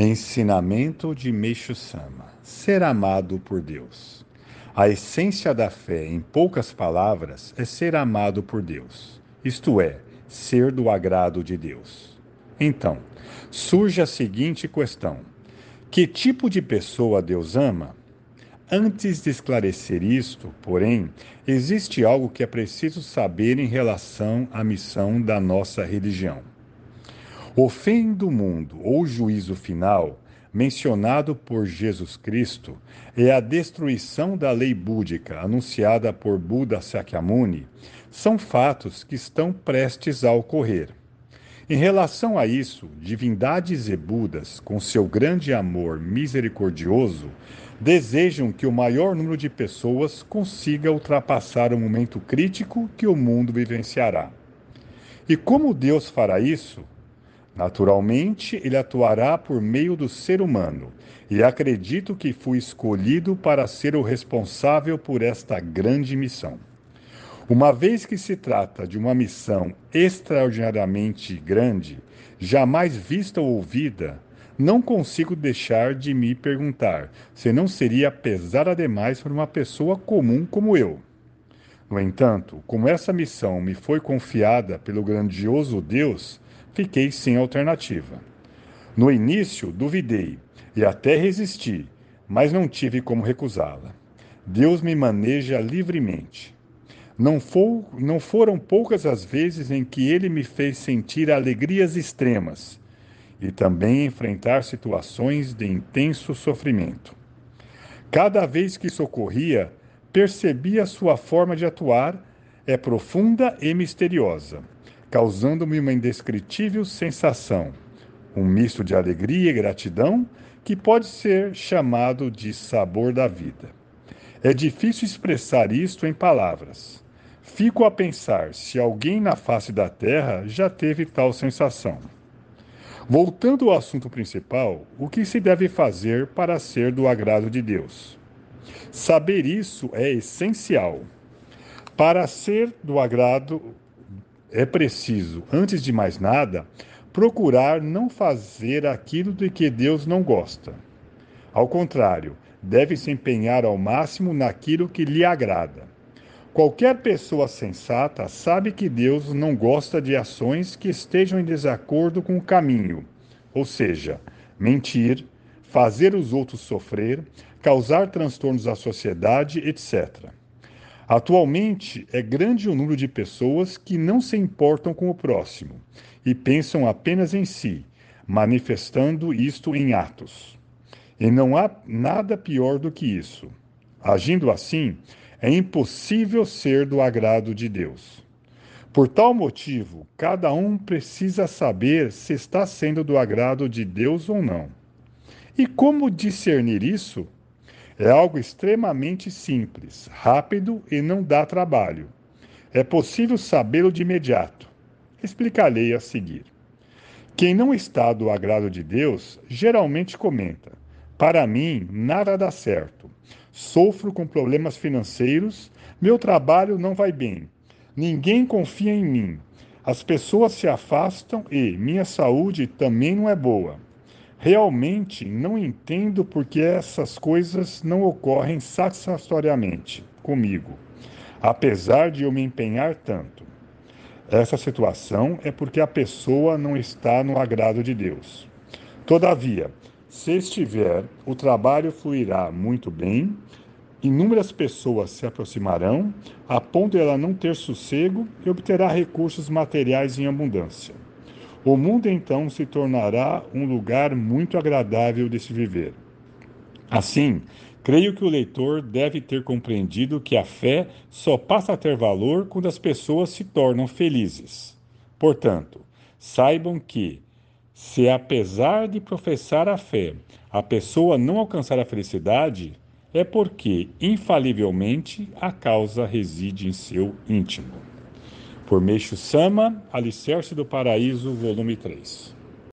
Ensinamento de Meixo Sama: Ser amado por Deus. A essência da fé, em poucas palavras, é ser amado por Deus, isto é, ser do agrado de Deus. Então, surge a seguinte questão: que tipo de pessoa Deus ama? Antes de esclarecer isto, porém, existe algo que é preciso saber em relação à missão da nossa religião. O fim do mundo ou juízo final, mencionado por Jesus Cristo, é a destruição da lei búdica anunciada por Buda Sakyamuni, são fatos que estão prestes a ocorrer. Em relação a isso, divindades e Budas, com seu grande amor misericordioso, desejam que o maior número de pessoas consiga ultrapassar o momento crítico que o mundo vivenciará. E como Deus fará isso? Naturalmente, ele atuará por meio do ser humano, e acredito que fui escolhido para ser o responsável por esta grande missão. Uma vez que se trata de uma missão extraordinariamente grande, jamais vista ou ouvida, não consigo deixar de me perguntar se não seria pesada demais para uma pessoa comum como eu. No entanto, como essa missão me foi confiada pelo grandioso Deus, fiquei sem alternativa. No início, duvidei e até resisti, mas não tive como recusá-la. Deus me maneja livremente. Não, for, não foram poucas as vezes em que ele me fez sentir alegrias extremas e também enfrentar situações de intenso sofrimento. Cada vez que socorria, percebia sua forma de atuar é profunda e misteriosa causando-me uma indescritível sensação, um misto de alegria e gratidão que pode ser chamado de sabor da vida. É difícil expressar isto em palavras. Fico a pensar se alguém na face da terra já teve tal sensação. Voltando ao assunto principal, o que se deve fazer para ser do agrado de Deus? Saber isso é essencial. Para ser do agrado é preciso, antes de mais nada, procurar não fazer aquilo de que Deus não gosta. Ao contrário, deve se empenhar ao máximo naquilo que lhe agrada. Qualquer pessoa sensata sabe que Deus não gosta de ações que estejam em desacordo com o caminho, ou seja, mentir, fazer os outros sofrer, causar transtornos à sociedade, etc. Atualmente, é grande o número de pessoas que não se importam com o próximo e pensam apenas em si, manifestando isto em atos. E não há nada pior do que isso. Agindo assim, é impossível ser do agrado de Deus. Por tal motivo, cada um precisa saber se está sendo do agrado de Deus ou não. E como discernir isso? É algo extremamente simples, rápido e não dá trabalho. É possível sabê-lo de imediato. Explicarei a seguir. Quem não está do agrado de Deus geralmente comenta: Para mim, nada dá certo. Sofro com problemas financeiros, meu trabalho não vai bem. Ninguém confia em mim. As pessoas se afastam e minha saúde também não é boa. Realmente não entendo por que essas coisas não ocorrem satisfatoriamente comigo, apesar de eu me empenhar tanto. Essa situação é porque a pessoa não está no agrado de Deus. Todavia, se estiver, o trabalho fluirá muito bem, inúmeras pessoas se aproximarão, a ponto de ela não ter sossego e obterá recursos materiais em abundância. O mundo então se tornará um lugar muito agradável de se viver. Assim, creio que o leitor deve ter compreendido que a fé só passa a ter valor quando as pessoas se tornam felizes. Portanto, saibam que, se apesar de professar a fé, a pessoa não alcançar a felicidade, é porque, infalivelmente, a causa reside em seu íntimo por Meixo Sama, Alicerce do Paraíso, volume 3.